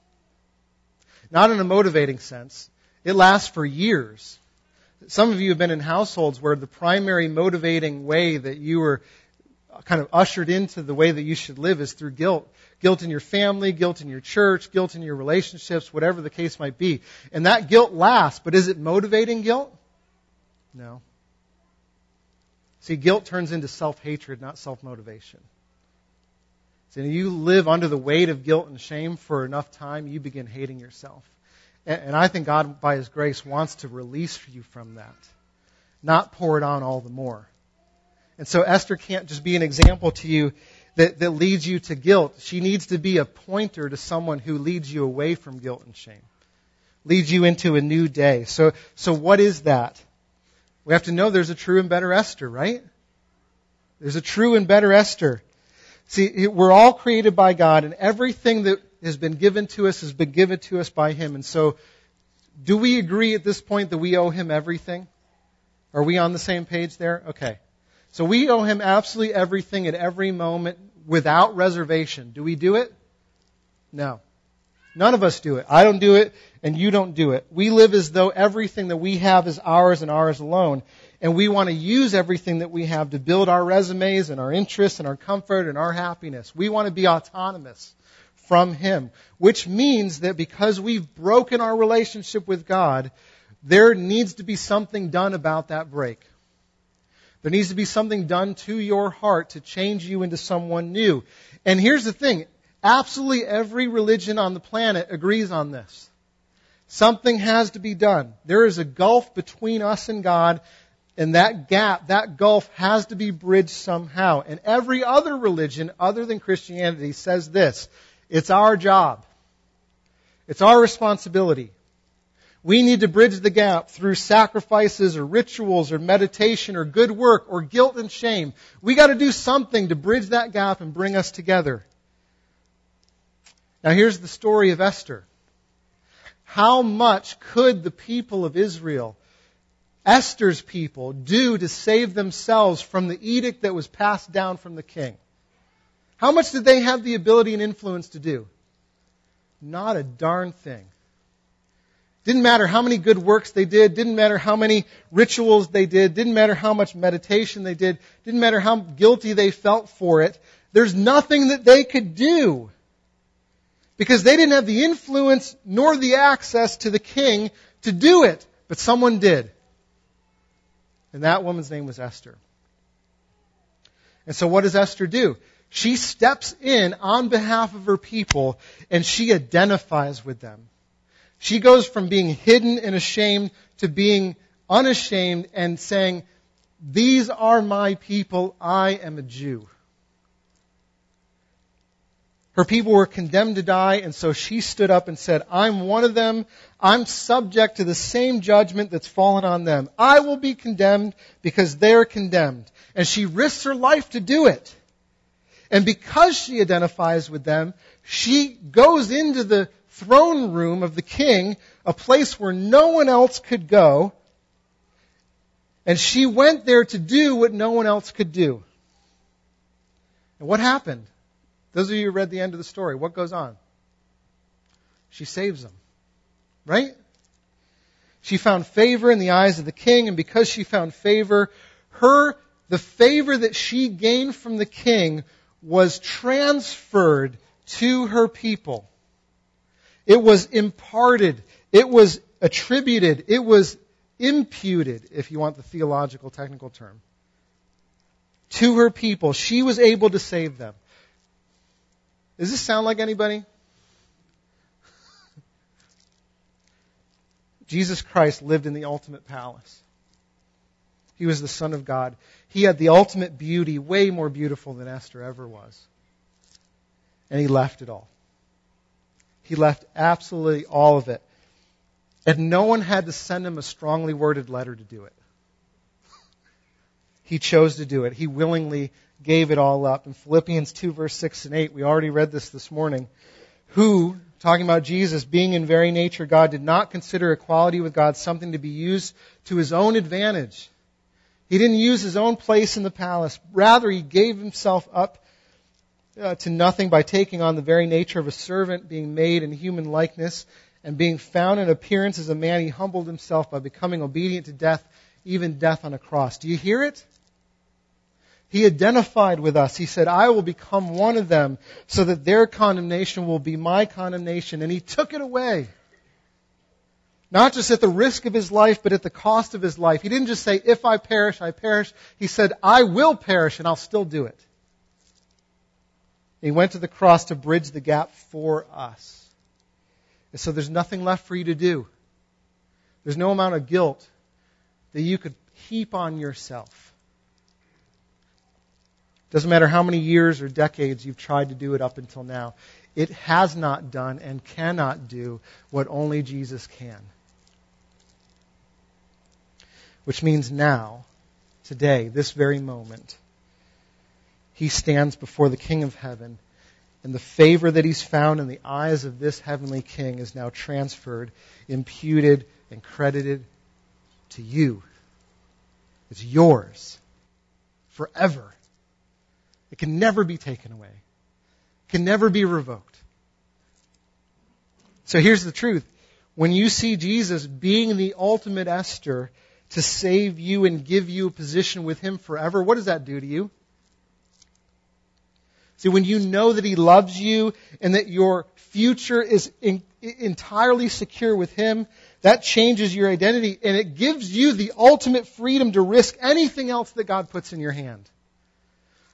Not in a motivating sense. It lasts for years. Some of you have been in households where the primary motivating way that you were kind of ushered into the way that you should live is through guilt. Guilt in your family, guilt in your church, guilt in your relationships, whatever the case might be. And that guilt lasts, but is it motivating guilt? No. See, guilt turns into self-hatred, not self-motivation. See, you live under the weight of guilt and shame for enough time, you begin hating yourself. And I think God, by His grace, wants to release you from that, not pour it on all the more. And so Esther can't just be an example to you that, that leads you to guilt. She needs to be a pointer to someone who leads you away from guilt and shame, leads you into a new day. So, so what is that? We have to know there's a true and better Esther, right? There's a true and better Esther. See, we're all created by God, and everything that has been given to us has been given to us by Him. And so, do we agree at this point that we owe Him everything? Are we on the same page there? Okay. So we owe him absolutely everything at every moment without reservation. Do we do it? No. None of us do it. I don't do it, and you don't do it. We live as though everything that we have is ours and ours alone. And we want to use everything that we have to build our resumes and our interests and our comfort and our happiness. We want to be autonomous from Him. Which means that because we've broken our relationship with God, there needs to be something done about that break. There needs to be something done to your heart to change you into someone new. And here's the thing. Absolutely every religion on the planet agrees on this. Something has to be done. There is a gulf between us and God, and that gap, that gulf has to be bridged somehow. And every other religion other than Christianity says this. It's our job. It's our responsibility. We need to bridge the gap through sacrifices or rituals or meditation or good work or guilt and shame. We got to do something to bridge that gap and bring us together. Now here's the story of Esther. How much could the people of Israel, Esther's people, do to save themselves from the edict that was passed down from the king? How much did they have the ability and influence to do? Not a darn thing. Didn't matter how many good works they did, didn't matter how many rituals they did, didn't matter how much meditation they did, didn't matter how guilty they felt for it. There's nothing that they could do. Because they didn't have the influence nor the access to the king to do it. But someone did. And that woman's name was Esther. And so what does Esther do? She steps in on behalf of her people and she identifies with them. She goes from being hidden and ashamed to being unashamed and saying, These are my people. I am a Jew. Her people were condemned to die, and so she stood up and said, I'm one of them. I'm subject to the same judgment that's fallen on them. I will be condemned because they're condemned. And she risks her life to do it. And because she identifies with them, she goes into the throne room of the king, a place where no one else could go. And she went there to do what no one else could do. And what happened? Those of you who read the end of the story, what goes on? She saves them. Right? She found favor in the eyes of the king, and because she found favor, her, the favor that she gained from the king was transferred to her people. It was imparted. It was attributed. It was imputed, if you want the theological technical term, to her people. She was able to save them. Does this sound like anybody? Jesus Christ lived in the ultimate palace. He was the Son of God. He had the ultimate beauty, way more beautiful than Esther ever was. And he left it all. He left absolutely all of it. And no one had to send him a strongly worded letter to do it. He chose to do it. He willingly gave it all up. In Philippians 2, verse 6 and 8, we already read this this morning. Who, talking about Jesus, being in very nature God, did not consider equality with God something to be used to his own advantage. He didn't use his own place in the palace. Rather, he gave himself up uh, to nothing by taking on the very nature of a servant, being made in human likeness, and being found in appearance as a man, he humbled himself by becoming obedient to death, even death on a cross. Do you hear it? He identified with us. He said, I will become one of them so that their condemnation will be my condemnation. And he took it away. Not just at the risk of his life, but at the cost of his life. He didn't just say, if I perish, I perish. He said, I will perish and I'll still do it. He went to the cross to bridge the gap for us. And so there's nothing left for you to do. There's no amount of guilt that you could heap on yourself. Doesn't matter how many years or decades you've tried to do it up until now. It has not done and cannot do what only Jesus can. Which means now, today, this very moment, he stands before the King of heaven, and the favor that he's found in the eyes of this heavenly King is now transferred, imputed, and credited to you. It's yours forever. It can never be taken away. It can never be revoked. So here's the truth. When you see Jesus being the ultimate Esther, to save you and give you a position with Him forever, what does that do to you? See, when you know that He loves you and that your future is in, entirely secure with Him, that changes your identity and it gives you the ultimate freedom to risk anything else that God puts in your hand.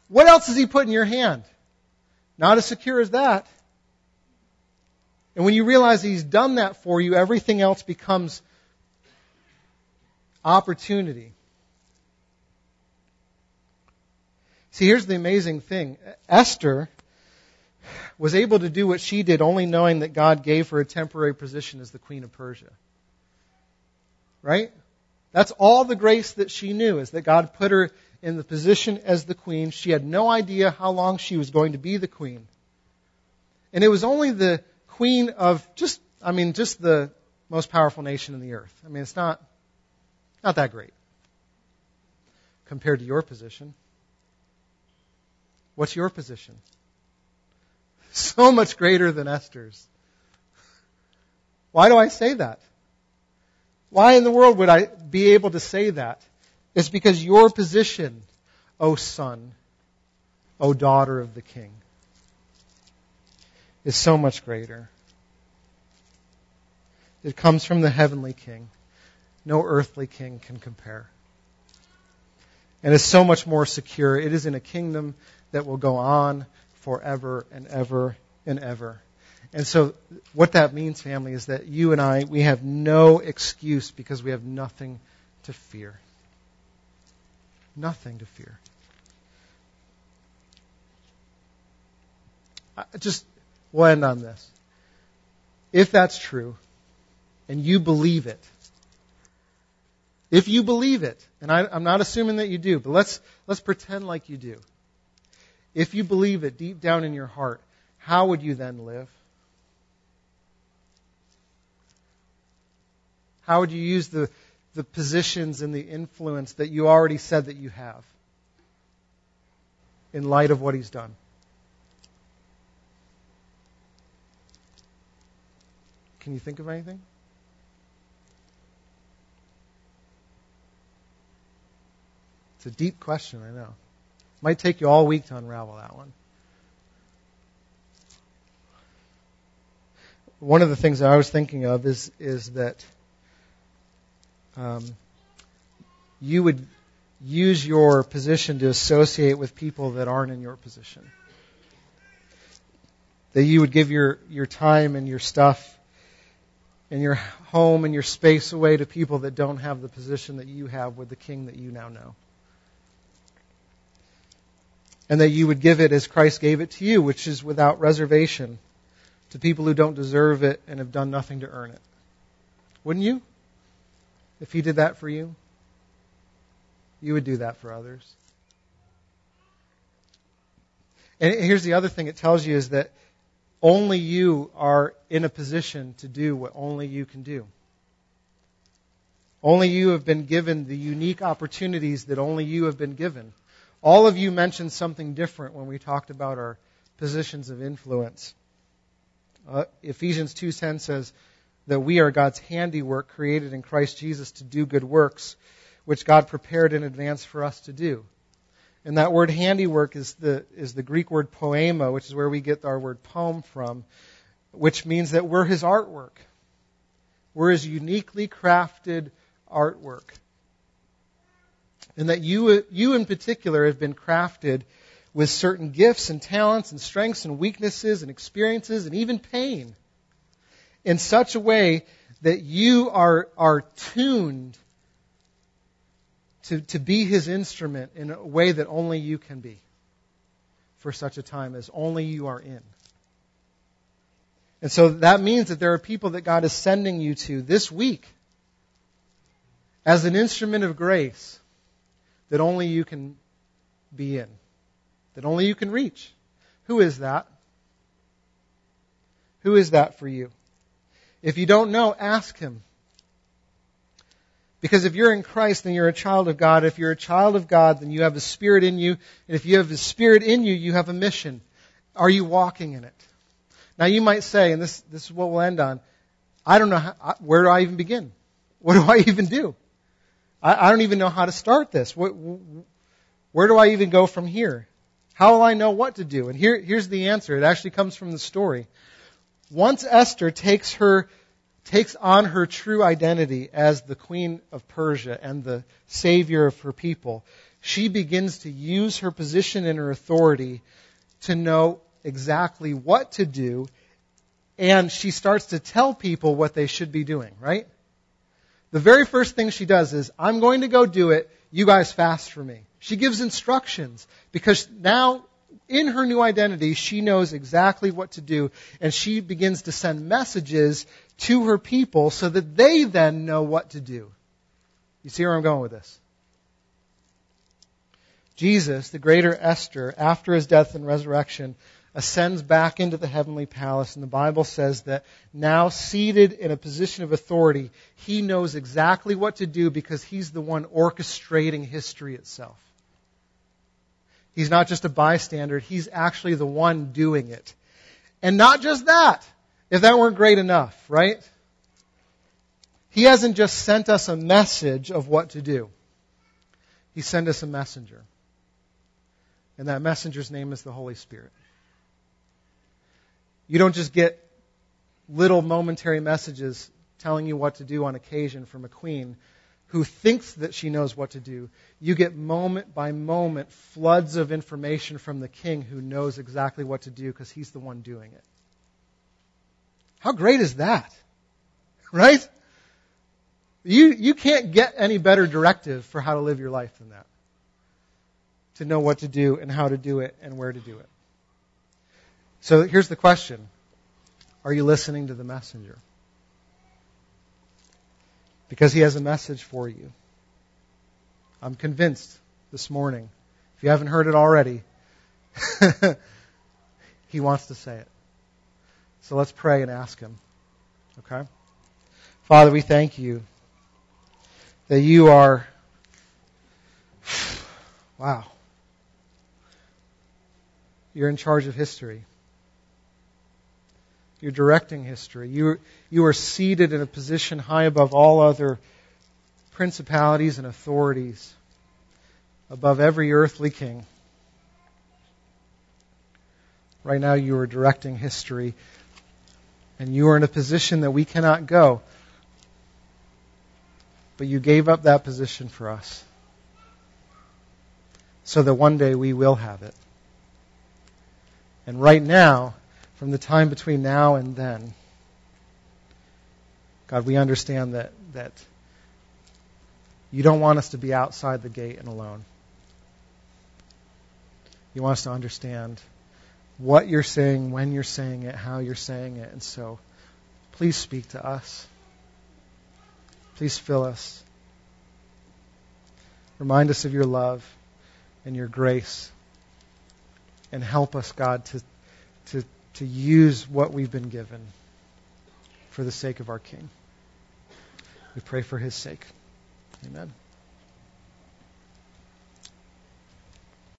What else does He put in your hand? Not as secure as that. And when you realize He's done that for you, everything else becomes opportunity. See, here's the amazing thing. Esther was able to do what she did only knowing that God gave her a temporary position as the queen of Persia. Right? That's all the grace that she knew, is that God put her in the position as the queen. She had no idea how long she was going to be the queen. And it was only the queen of just, I mean, just the most powerful nation in the earth. I mean, it's not, not that great compared to your position. What's your position? So much greater than Esther's. Why do I say that? Why in the world would I be able to say that? It's because your position, O son, O daughter of the king, is so much greater. It comes from the heavenly king no earthly king can compare. And is so much more secure. It is in a kingdom that will go on forever and ever and ever. And so what that means, family, is that you and I, we have no excuse because we have nothing to fear. Nothing to fear. I just, we'll end on this. If that's true, and you believe it, if you believe it, and I, am not assuming that you do, but let's, let's pretend like you do. If you believe it deep down in your heart, how would you then live? How would you use the, the positions and the influence that you already said that you have in light of what he's done? Can you think of anything? It's a deep question, I know. Might take you all week to unravel that one. One of the things that I was thinking of is is that um, you would use your position to associate with people that aren't in your position. That you would give your, your time and your stuff and your home and your space away to people that don't have the position that you have with the king that you now know. And that you would give it as Christ gave it to you, which is without reservation, to people who don't deserve it and have done nothing to earn it. Wouldn't you? If He did that for you, you would do that for others. And here's the other thing it tells you is that only you are in a position to do what only you can do. Only you have been given the unique opportunities that only you have been given. All of you mentioned something different when we talked about our positions of influence. Uh, Ephesians 2:10 says that we are God's handiwork created in Christ Jesus to do good works which God prepared in advance for us to do. And that word handiwork is the, is the Greek word poema, which is where we get our word poem from, which means that we're his artwork. We're his uniquely crafted artwork. And that you, you in particular have been crafted with certain gifts and talents and strengths and weaknesses and experiences and even pain in such a way that you are, are tuned to, to be his instrument in a way that only you can be for such a time as only you are in. And so that means that there are people that God is sending you to this week as an instrument of grace that only you can be in, that only you can reach. Who is that? Who is that for you? If you don't know, ask him. Because if you're in Christ, then you're a child of God. If you're a child of God, then you have the Spirit in you. And if you have the Spirit in you, you have a mission. Are you walking in it? Now you might say, and this, this is what we'll end on, I don't know, how, where do I even begin? What do I even do? I, I don't even know how to start this. What, where do I even go from here? How will I know what to do? And here, here's the answer. It actually comes from the story. Once Esther takes her takes on her true identity as the queen of Persia and the savior of her people, she begins to use her position and her authority to know exactly what to do, and she starts to tell people what they should be doing, right? The very first thing she does is, I'm going to go do it, you guys fast for me. She gives instructions because now in her new identity, she knows exactly what to do, and she begins to send messages to her people so that they then know what to do. You see where I'm going with this? Jesus, the greater Esther, after his death and resurrection, ascends back into the heavenly palace, and the Bible says that now seated in a position of authority, he knows exactly what to do because he's the one orchestrating history itself. He's not just a bystander, he's actually the one doing it. And not just that, if that weren't great enough, right? He hasn't just sent us a message of what to do. He sent us a messenger. And that messenger's name is the Holy Spirit. You don't just get little momentary messages telling you what to do on occasion from a queen who thinks that she knows what to do. You get moment by moment floods of information from the king who knows exactly what to do because he's the one doing it. How great is that? Right? You, you can't get any better directive for how to live your life than that. To know what to do and how to do it and where to do it. So here's the question. Are you listening to the messenger? because he has a message for you. I'm convinced this morning, if you haven't heard it already, he wants to say it. So let's pray and ask him. Okay? Father, we thank you that you are, wow, you're in charge of history. You're directing history. You, you are seated in a position high above all other principalities and authorities, above every earthly king. Right now, you are directing history, and you are in a position that we cannot go. But you gave up that position for us so that one day we will have it. And right now, from the time between now and then, God, we understand that, that you don't want us to be outside the gate and alone. You want us to understand what you're saying, when you're saying it, how you're saying it. And so, please speak to us. Please fill us. Remind us of your love and your grace. And help us, God, to, to, to use what we've been given for the sake of our King. We pray for his sake. Amen.